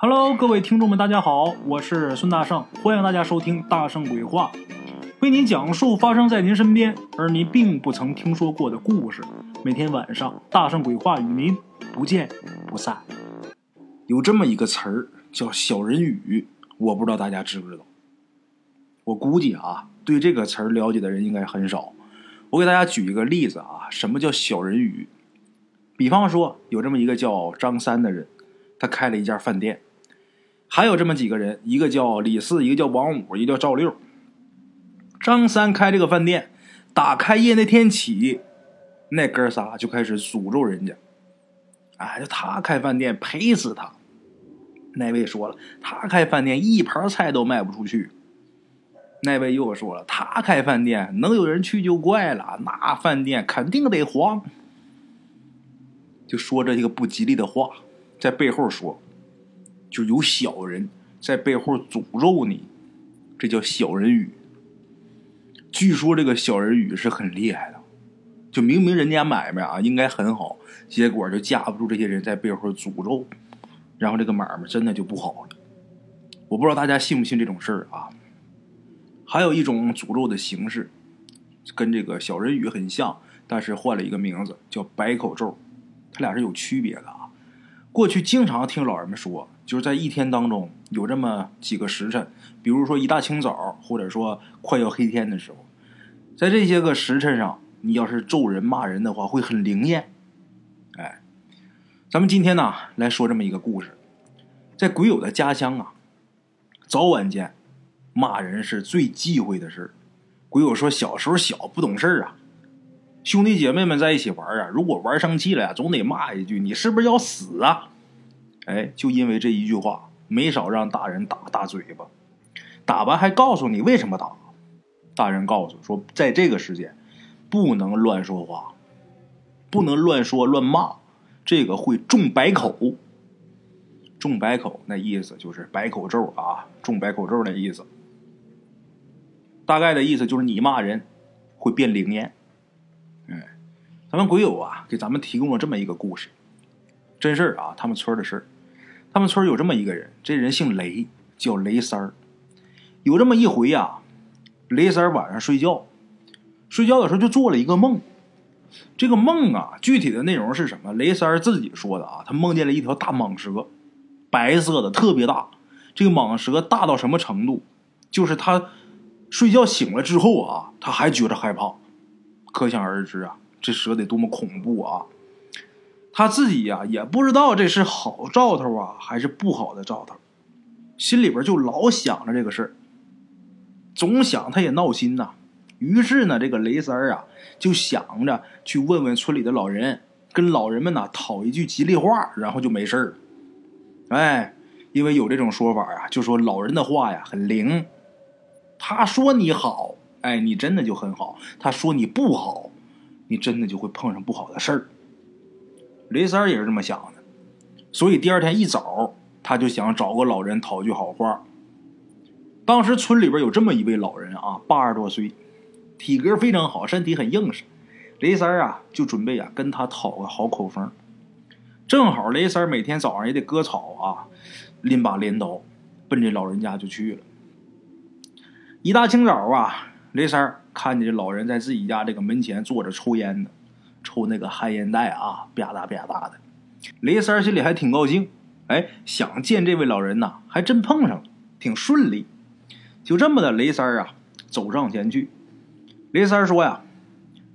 Hello，各位听众们，大家好，我是孙大圣，欢迎大家收听《大圣鬼话》，为您讲述发生在您身边而您并不曾听说过的故事。每天晚上，《大圣鬼话》与您不见不散。有这么一个词儿叫“小人语”，我不知道大家知不知道。我估计啊，对这个词儿了解的人应该很少。我给大家举一个例子啊，什么叫小人语？比方说，有这么一个叫张三的人，他开了一家饭店。还有这么几个人，一个叫李四，一个叫王五，一个叫赵六。张三开这个饭店，打开业那天起，那哥仨就开始诅咒人家。哎，就他开饭店赔死他。那位说了，他开饭店一盘菜都卖不出去。那位又说了，他开饭店能有人去就怪了，那饭店肯定得黄。就说这些个不吉利的话，在背后说。就有小人在背后诅咒你，这叫小人语。据说这个小人语是很厉害的，就明明人家买卖啊应该很好，结果就架不住这些人在背后诅咒，然后这个买卖真的就不好了。我不知道大家信不信这种事儿啊？还有一种诅咒的形式，跟这个小人语很像，但是换了一个名字，叫百口咒，它俩是有区别的啊。过去经常听老人们说。就是在一天当中有这么几个时辰，比如说一大清早，或者说快要黑天的时候，在这些个时辰上，你要是咒人骂人的话，会很灵验。哎，咱们今天呢来说这么一个故事，在鬼友的家乡啊，早晚间骂人是最忌讳的事。鬼友说小时候小不懂事啊，兄弟姐妹们在一起玩啊，如果玩生气了，总得骂一句：“你是不是要死啊？”哎，就因为这一句话，没少让大人打大嘴巴。打完还告诉你为什么打。大人告诉说，在这个时间，不能乱说话，不能乱说乱骂，这个会中百口。中百口那意思就是百口咒啊，中百口咒那意思。大概的意思就是你骂人会变灵验。哎，咱们鬼友啊，给咱们提供了这么一个故事，真事儿啊，他们村的事儿。他们村有这么一个人，这人姓雷，叫雷三儿。有这么一回呀，雷三儿晚上睡觉，睡觉的时候就做了一个梦。这个梦啊，具体的内容是什么？雷三儿自己说的啊，他梦见了一条大蟒蛇，白色的，特别大。这个蟒蛇大到什么程度？就是他睡觉醒了之后啊，他还觉得害怕。可想而知啊，这蛇得多么恐怖啊！他自己呀也不知道这是好兆头啊还是不好的兆头，心里边就老想着这个事，总想他也闹心呐。于是呢，这个雷三儿啊就想着去问问村里的老人，跟老人们呢讨一句吉利话，然后就没事儿。哎，因为有这种说法啊，就说老人的话呀很灵，他说你好，哎，你真的就很好；他说你不好，你真的就会碰上不好的事儿。雷三也是这么想的，所以第二天一早，他就想找个老人讨句好话。当时村里边有这么一位老人啊，八十多岁，体格非常好，身体很硬实。雷三啊，就准备啊跟他讨个好口风。正好雷三每天早上也得割草啊，拎把镰刀，奔这老人家就去了。一大清早啊，雷三看见这老人在自己家这个门前坐着抽烟呢。抽那个旱烟袋啊，吧嗒吧嗒的。雷三儿心里还挺高兴，哎，想见这位老人呐，还真碰上了，挺顺利。就这么的，雷三儿啊走上前去。雷三儿说呀：“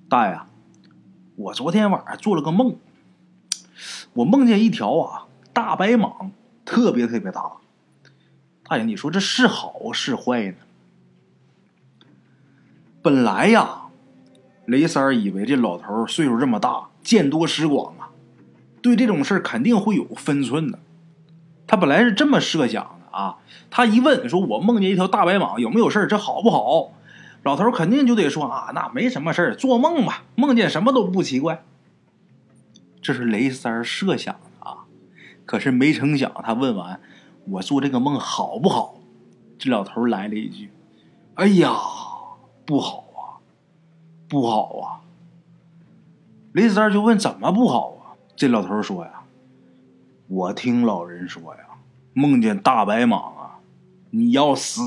大爷，我昨天晚上做了个梦，我梦见一条啊大白蟒，特别特别大。大爷，你说这是好是坏呢？本来呀。”雷三儿以为这老头岁数这么大，见多识广啊，对这种事肯定会有分寸的。他本来是这么设想的啊。他一问说：“我梦见一条大白蟒，有没有事这好不好？”老头肯定就得说：“啊，那没什么事做梦吧，梦见什么都不奇怪。”这是雷三儿设想的啊。可是没成想，他问完：“我做这个梦好不好？”这老头来了一句：“哎呀，不好。”不好啊！雷三就问：“怎么不好啊？”这老头说：“呀，我听老人说呀，梦见大白蟒啊，你要死！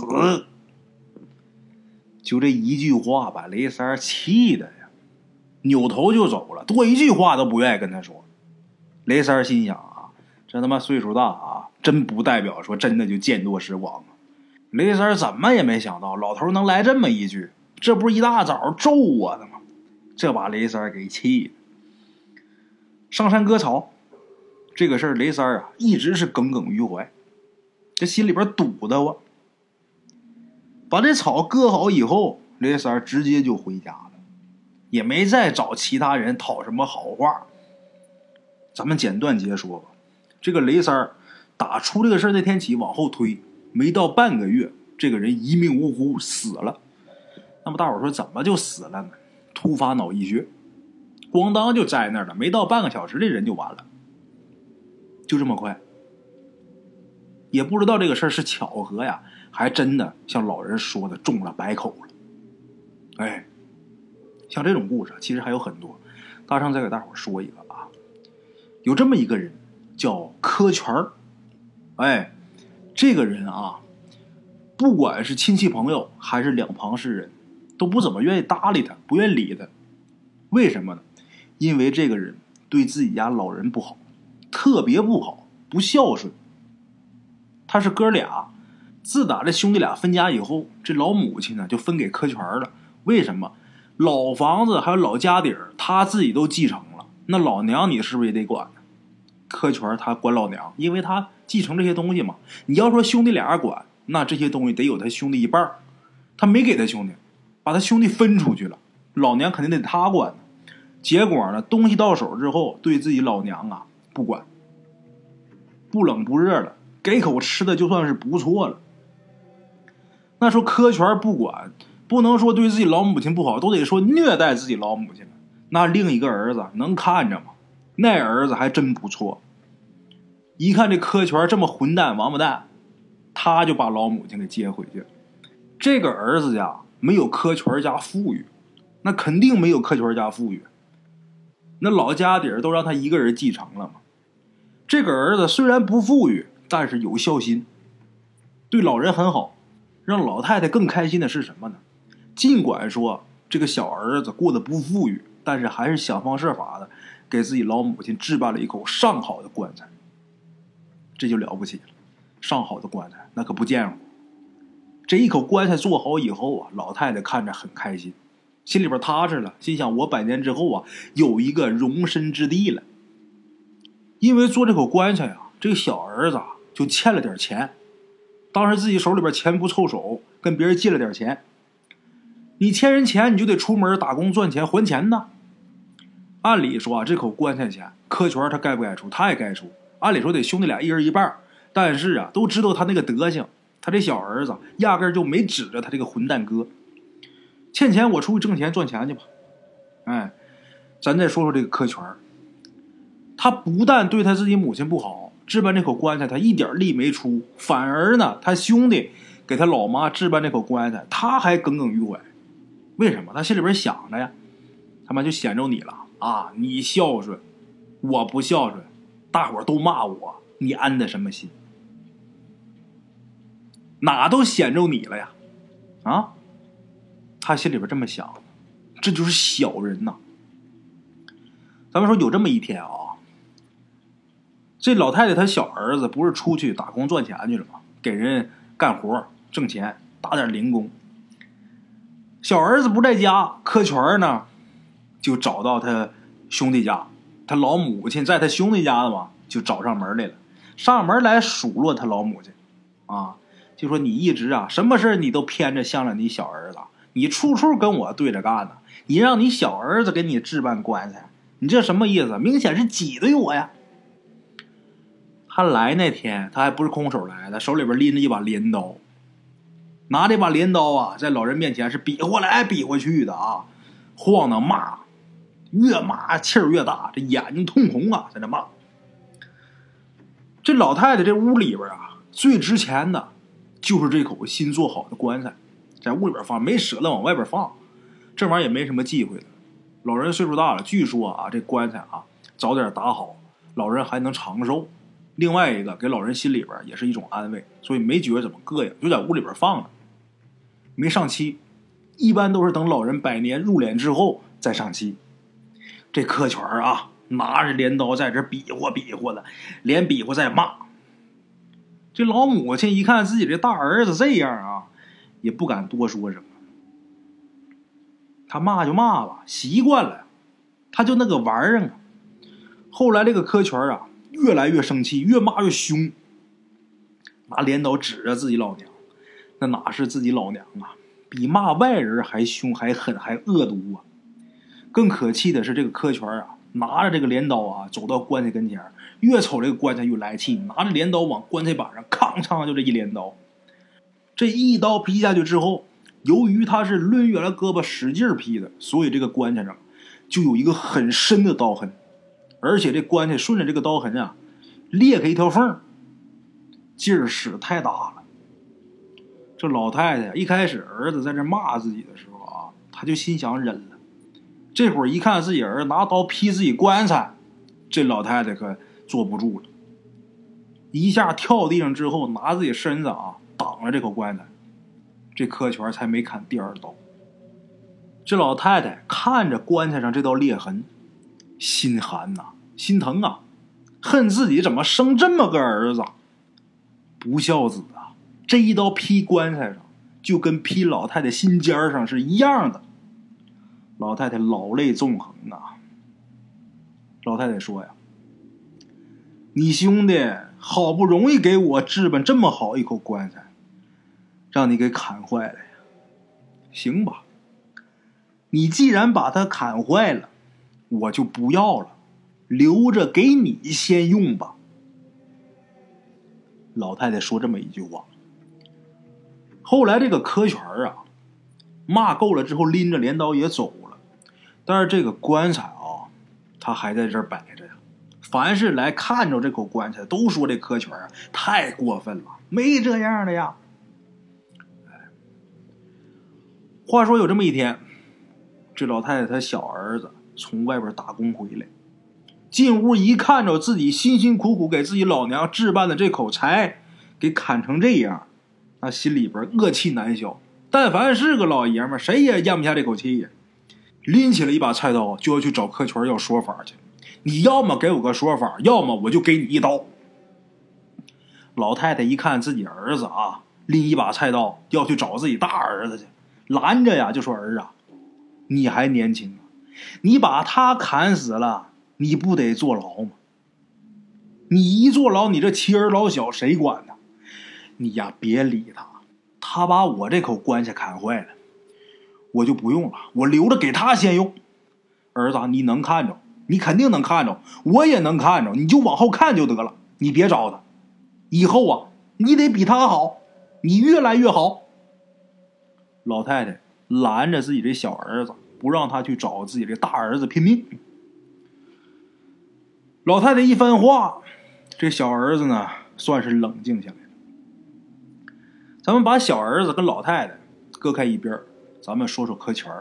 就这一句话，把雷三气的呀，扭头就走了，多一句话都不愿意跟他说。雷三心想啊，这他妈岁数大啊，真不代表说真的就见多识广啊。雷三怎么也没想到，老头能来这么一句，这不是一大早咒我的吗？这把雷三给气的。上山割草这个事儿，雷三啊一直是耿耿于怀，这心里边堵得慌。把这草割好以后，雷三直接就回家了，也没再找其他人讨什么好话。咱们简短截说吧，这个雷三打出这个事儿那天起往后推，没到半个月，这个人一命呜呼死了。那么大伙说怎么就死了呢？突发脑溢血，咣当就栽那儿了，没到半个小时，这人就完了，就这么快。也不知道这个事儿是巧合呀，还真的像老人说的中了百口了。哎，像这种故事其实还有很多，大圣再给大伙说一个啊，有这么一个人叫柯全儿，哎，这个人啊，不管是亲戚朋友还是两旁世人。都不怎么愿意搭理他，不愿理他，为什么呢？因为这个人对自己家老人不好，特别不好，不孝顺。他是哥俩，自打这兄弟俩分家以后，这老母亲呢就分给柯全了。为什么？老房子还有老家底儿，他自己都继承了，那老娘你是不是也得管呢？柯全他管老娘，因为他继承这些东西嘛。你要说兄弟俩管，那这些东西得有他兄弟一半他没给他兄弟。把他兄弟分出去了，老娘肯定得他管。结果呢，东西到手之后，对自己老娘啊不管，不冷不热了，给口吃的就算是不错了。那说科权不管，不能说对自己老母亲不好，都得说虐待自己老母亲那另一个儿子能看着吗？那儿子还真不错。一看这科权这么混蛋王八蛋，他就把老母亲给接回去。这个儿子呀。没有柯全家富裕，那肯定没有柯全家富裕。那老家底儿都让他一个人继承了嘛。这个儿子虽然不富裕，但是有孝心，对老人很好。让老太太更开心的是什么呢？尽管说这个小儿子过得不富裕，但是还是想方设法的给自己老母亲置办了一口上好的棺材。这就了不起了，上好的棺材那可不见过。这一口棺材做好以后啊，老太太看着很开心，心里边踏实了，心想：我百年之后啊，有一个容身之地了。因为做这口棺材啊，这个小儿子就欠了点钱，当时自己手里边钱不凑手，跟别人借了点钱。你欠人钱，你就得出门打工赚钱还钱呢。按理说啊，这口棺材钱，柯全他该不该出？他也该出。按理说得兄弟俩一人一半，但是啊，都知道他那个德行。他这小儿子压根就没指着他这个混蛋哥，欠钱我出去挣钱赚钱去吧。哎，咱再说说这个柯全他不但对他自己母亲不好，置办这口棺材他一点力没出，反而呢，他兄弟给他老妈置办这口棺材，他还耿耿于怀。为什么？他心里边想着呀，他妈就显着你了啊！你孝顺，我不孝顺，大伙都骂我，你安的什么心？哪都显着你了呀，啊！他心里边这么想，这就是小人呐。咱们说有这么一天啊，这老太太她小儿子不是出去打工赚钱去了吗？给人干活挣钱，打点零工。小儿子不在家，柯全呢就找到他兄弟家，他老母亲在他兄弟家的嘛，就找上门来了，上门来数落他老母亲，啊。就说你一直啊，什么事你都偏着向着你小儿子，你处处跟我对着干呢。你让你小儿子给你置办棺材，你这什么意思？明显是挤兑我呀！他来那天，他还不是空手来的，手里边拎着一把镰刀，拿这把镰刀啊，在老人面前是比划来比划去的啊，晃荡骂，越骂气儿越大，这眼睛通红啊，在那骂。这老太太这屋里边啊，最值钱的。就是这口新做好的棺材，在屋里边放，没舍得往外边放。这玩意儿也没什么忌讳的。老人岁数大了，据说啊，这棺材啊早点打好，老人还能长寿。另外一个给老人心里边也是一种安慰，所以没觉得怎么膈应，就在屋里边放着，没上漆。一般都是等老人百年入殓之后再上漆。这柯全啊，拿着镰刀在这比划比划的，连比划再骂。这老母亲一看自己的大儿子这样啊，也不敢多说什么。他骂就骂吧，习惯了，他就那个玩意儿。后来这个柯全啊，越来越生气，越骂越凶，拿镰刀指着自己老娘，那哪是自己老娘啊？比骂外人还凶、还狠、还恶毒啊！更可气的是，这个柯全啊，拿着这个镰刀啊，走到棺材跟前越瞅这个棺材越来气，拿着镰刀往棺材板上吭哧就这一镰刀。这一刀劈下去之后，由于他是抡圆了胳膊使劲劈的，所以这个棺材上就有一个很深的刀痕，而且这棺材顺着这个刀痕啊，裂开一条缝，劲儿使太大了。这老太太一开始儿子在这骂自己的时候啊，她就心想忍了。这会儿一看自己儿子拿刀劈自己棺材，这老太太可坐不住了，一下跳地上之后，拿自己身子啊挡了这口棺材，这柯全才没砍第二刀。这老太太看着棺材上这道裂痕，心寒呐，心疼啊，恨自己怎么生这么个儿子，不孝子啊。这一刀劈棺材上，就跟劈老太太心尖上是一样的。老太太老泪纵横啊！老太太说呀：“你兄弟好不容易给我置办这么好一口棺材，让你给砍坏了呀！行吧，你既然把它砍坏了，我就不要了，留着给你先用吧。”老太太说这么一句话。后来这个柯全啊，骂够了之后，拎着镰刀也走了。但是这个棺材啊，他还在这儿摆着。凡是来看着这口棺材，都说这柯全啊太过分了，没这样的呀。话说有这么一天，这老太太她小儿子从外边打工回来，进屋一看着自己辛辛苦苦给自己老娘置办的这口柴，给砍成这样。他心里边恶气难消，但凡是个老爷们谁也咽不下这口气呀。拎起了一把菜刀，就要去找柯全要说法去。你要么给我个说法，要么我就给你一刀。老太太一看自己儿子啊，拎一把菜刀要去找自己大儿子去，拦着呀，就说：“儿啊，你还年轻，你把他砍死了，你不得坐牢吗？你一坐牢，你这妻儿老小谁管呢？”你呀，别理他，他把我这口棺材砍坏了，我就不用了，我留着给他先用。儿子，你能看着，你肯定能看着，我也能看着，你就往后看就得了，你别找他。以后啊，你得比他好，你越来越好。老太太拦着自己的小儿子，不让他去找自己的大儿子拼命。老太太一番话，这小儿子呢，算是冷静下来了。咱们把小儿子跟老太太搁开一边咱们说说柯全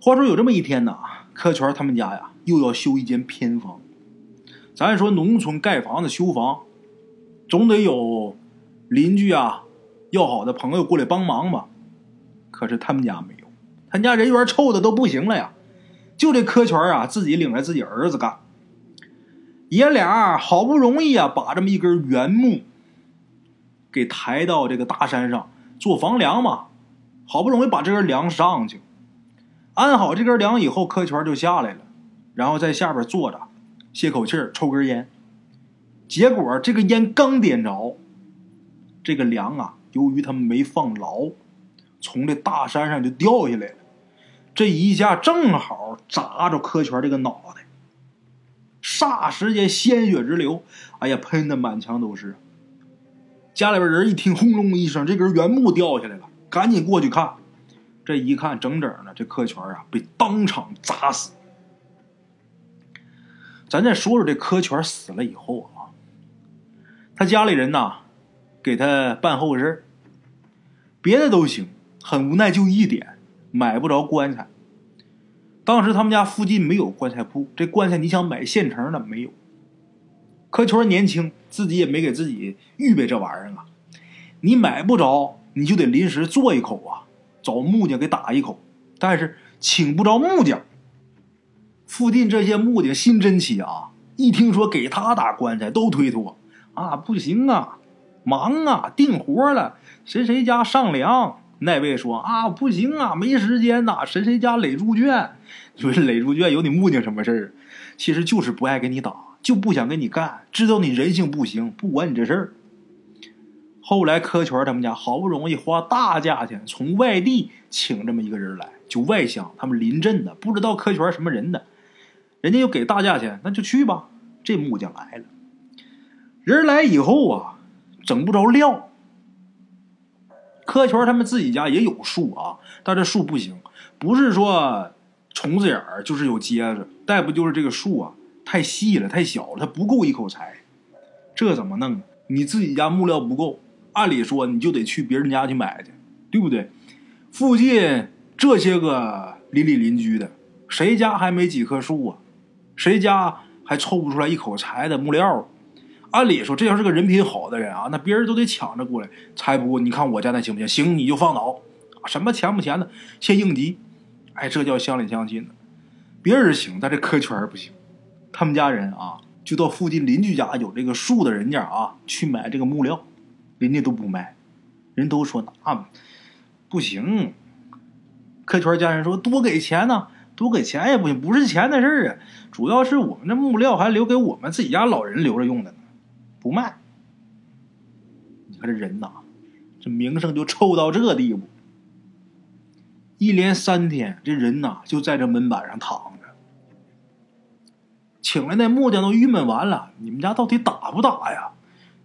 话说有这么一天呢，柯全他们家呀又要修一间偏房。咱说农村盖房子修房，总得有邻居啊、要好的朋友过来帮忙吧。可是他们家没有，他家人缘臭的都不行了呀。就这柯全啊，自己领着自己儿子干。爷俩好不容易啊，把这么一根原木。给抬到这个大山上做房梁嘛，好不容易把这根梁上去，安好这根梁以后，柯全就下来了，然后在下边坐着歇口气抽根烟。结果这个烟刚点着，这个梁啊，由于他们没放牢，从这大山上就掉下来了。这一下正好砸着柯全这个脑袋，霎时间鲜血直流，哎呀，喷的满墙都是。家里边人一听，轰隆一声，这根原木掉下来了，赶紧过去看。这一看，整整的这柯全啊，被当场砸死。咱再说说这柯全死了以后啊，他家里人呐，给他办后事别的都行，很无奈，就一点买不着棺材。当时他们家附近没有棺材铺，这棺材你想买现成的没有。柯全年轻，自己也没给自己预备这玩意儿啊。你买不着，你就得临时做一口啊，找木匠给打一口。但是请不着木匠，附近这些木匠新真气啊，一听说给他打棺材，都推脱啊，不行啊，忙啊，定活了，谁谁家上梁。那位说啊，不行啊，没时间呐，谁谁家垒猪圈，说垒猪圈有你木匠什么事儿？其实就是不爱给你打，就不想跟你干，知道你人性不行，不管你这事儿。后来柯全他们家好不容易花大价钱从外地请这么一个人来，就外乡他们临镇的，不知道柯全什么人的，人家又给大价钱，那就去吧。这木匠来了，人来以后啊，整不着料。柯全他们自己家也有树啊，但这树不行，不是说虫子眼儿，就是有结子，再不就是这个树啊太细了、太小了，它不够一口柴，这怎么弄？你自己家木料不够，按理说你就得去别人家去买去，对不对？附近这些个邻里邻居的，谁家还没几棵树啊？谁家还抽不出来一口柴的木料？按理说，这要是个人品好的人啊，那别人都得抢着过来。才不，你看我家那行不行？行，你就放倒。什么钱不钱的，先应急。哎，这叫乡里乡亲的。别人行，但这科圈不行。他们家人啊，就到附近邻居家有这个树的人家啊，去买这个木料，人家都不卖，人都说那不行。科圈家人说多给钱呢，多给钱也不行，不是钱的事儿啊，主要是我们这木料还留给我们自己家老人留着用的呢。不卖，你看这人呐，这名声就臭到这地步。一连三天，这人呐就在这门板上躺着。请来那木匠都郁闷完了，你们家到底打不打呀？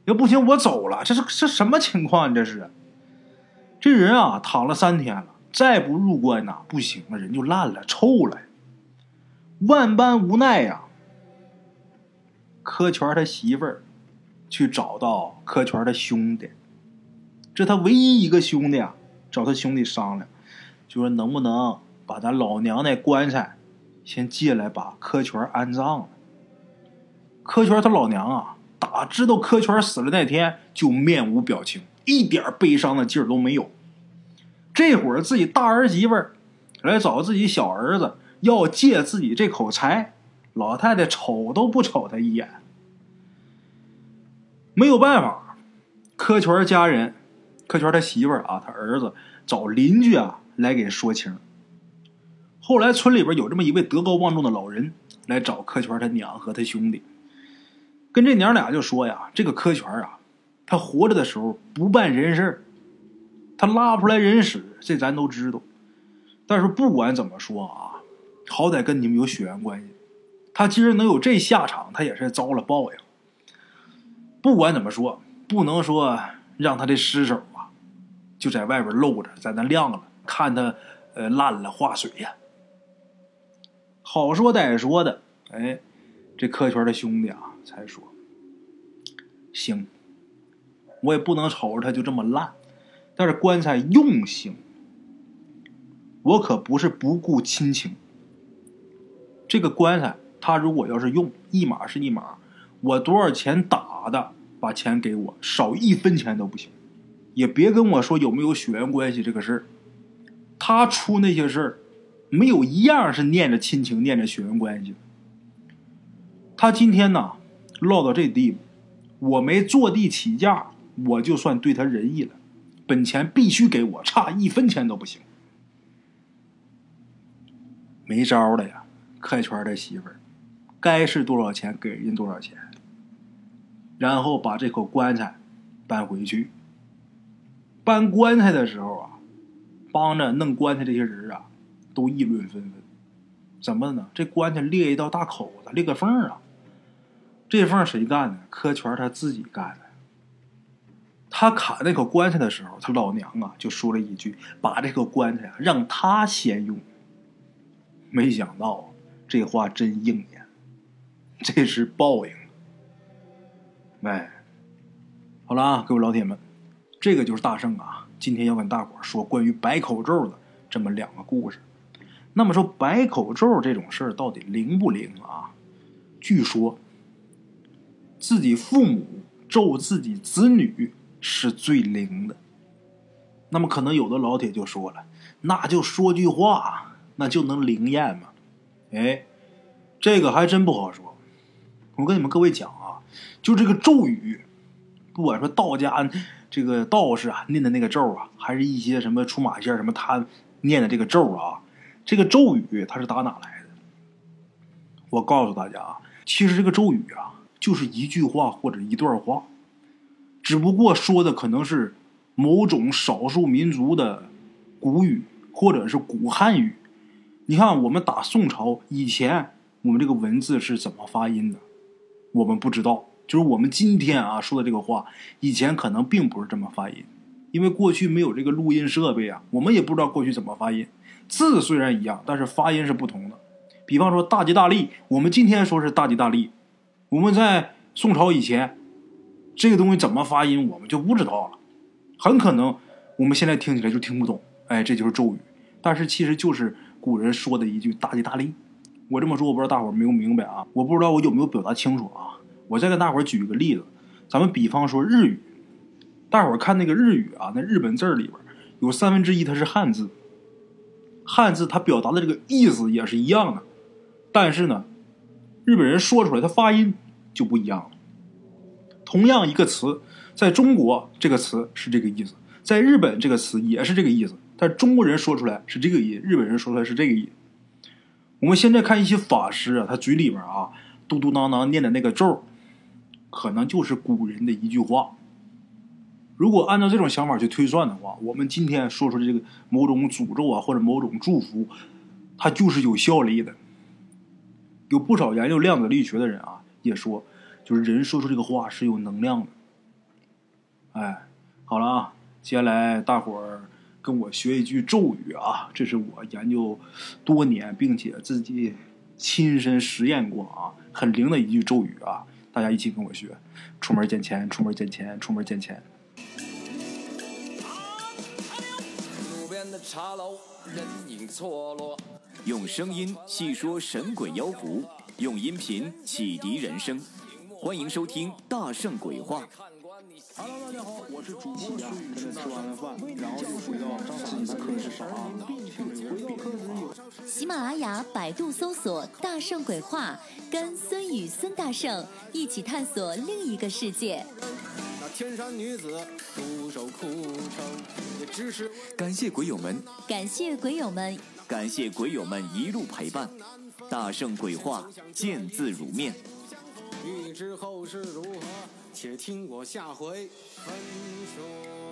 要不行，我走了。这是这什么情况？这是，这人啊躺了三天了，再不入关呐不行了，人就烂了，臭了。万般无奈呀，柯全他媳妇儿。去找到柯全的兄弟，这他唯一一个兄弟啊，找他兄弟商量，就说能不能把咱老娘那棺材先借来，把柯全安葬了。柯全他老娘啊，打知道柯全死了那天就面无表情，一点悲伤的劲儿都没有。这会儿自己大儿媳妇来找自己小儿子要借自己这口柴，老太太瞅都不瞅他一眼。没有办法，柯全家人，柯全他媳妇儿啊，他儿子找邻居啊来给说情。后来村里边有这么一位德高望重的老人来找柯全他娘和他兄弟，跟这娘俩就说呀：“这个柯全啊，他活着的时候不办人事他拉不出来人屎，这咱都知道。但是不管怎么说啊，好歹跟你们有血缘关系，他今儿能有这下场，他也是遭了报应。”不管怎么说，不能说让他这尸首啊，就在外边露着，在那晾了，看他呃烂了化水呀。好说歹说的，哎，这客圈的兄弟啊，才说行，我也不能瞅着他就这么烂，但是棺材用行，我可不是不顾亲情。这个棺材他如果要是用一码是一码，我多少钱打的？把钱给我，少一分钱都不行，也别跟我说有没有血缘关系这个事儿。他出那些事儿，没有一样是念着亲情、念着血缘关系。他今天呢，落到这地步，我没坐地起价，我就算对他仁义了。本钱必须给我，差一分钱都不行。没招了呀，开圈的媳妇儿，该是多少钱给人多少钱。然后把这口棺材搬回去。搬棺材的时候啊，帮着弄棺材这些人啊，都议论纷纷。怎么呢？这棺材裂一道大口子，裂个缝啊！这缝谁干的？柯全他自己干的。他砍那口棺材的时候，他老娘啊就说了一句：“把这个棺材啊让他先用。”没想到这话真应验，这是报应。哎，好了啊，各位老铁们，这个就是大圣啊，今天要跟大伙说关于白口咒的这么两个故事。那么说白口咒这种事儿到底灵不灵啊？据说自己父母咒自己子女是最灵的。那么可能有的老铁就说了，那就说句话，那就能灵验吗？哎，这个还真不好说。我跟你们各位讲啊，就这个咒语，不管说道家这个道士啊念的那个咒啊，还是一些什么出马仙什么他念的这个咒啊，这个咒语它是打哪来的？我告诉大家啊，其实这个咒语啊，就是一句话或者一段话，只不过说的可能是某种少数民族的古语或者是古汉语。你看，我们打宋朝以前，我们这个文字是怎么发音的？我们不知道。就是我们今天啊说的这个话，以前可能并不是这么发音，因为过去没有这个录音设备啊，我们也不知道过去怎么发音。字虽然一样，但是发音是不同的。比方说“大吉大利”，我们今天说是“大吉大利”，我们在宋朝以前，这个东西怎么发音，我们就不知道了。很可能我们现在听起来就听不懂。哎，这就是咒语，但是其实就是古人说的一句“大吉大利”。我这么说，我不知道大伙儿明不明白啊？我不知道我有没有表达清楚啊？我再跟大伙儿举一个例子，咱们比方说日语，大伙儿看那个日语啊，那日本字儿里边有三分之一它是汉字，汉字它表达的这个意思也是一样的，但是呢，日本人说出来他发音就不一样了。同样一个词，在中国这个词是这个意思，在日本这个词也是这个意思，但中国人说出来是这个音，日本人说出来是这个音。我们现在看一些法师啊，他嘴里边啊嘟嘟囔囔念的那个咒。可能就是古人的一句话。如果按照这种想法去推算的话，我们今天说出这个某种诅咒啊，或者某种祝福，它就是有效力的。有不少研究量子力学的人啊，也说，就是人说出这个话是有能量的。哎，好了啊，接下来大伙儿跟我学一句咒语啊，这是我研究多年并且自己亲身实验过啊，很灵的一句咒语啊。大家一起跟我学，出门捡钱，出门捡钱，出门捡钱。茶楼人影错落用声音细说神鬼妖狐，用音频启迪人生。欢迎收听《大圣鬼话》。Hello，大家好，我是主播呀。跟着吃完了饭，然后就回到自己的课室上啊。喜马拉雅、百度搜索“大圣鬼话”，跟孙宇、孙大圣一起探索另一个世界。那天山女子独守空城，也只是感谢鬼友们，感谢鬼友们，感谢鬼友们一路陪伴。大圣鬼话，见字如面。欲知后事如何？且听我下回分说。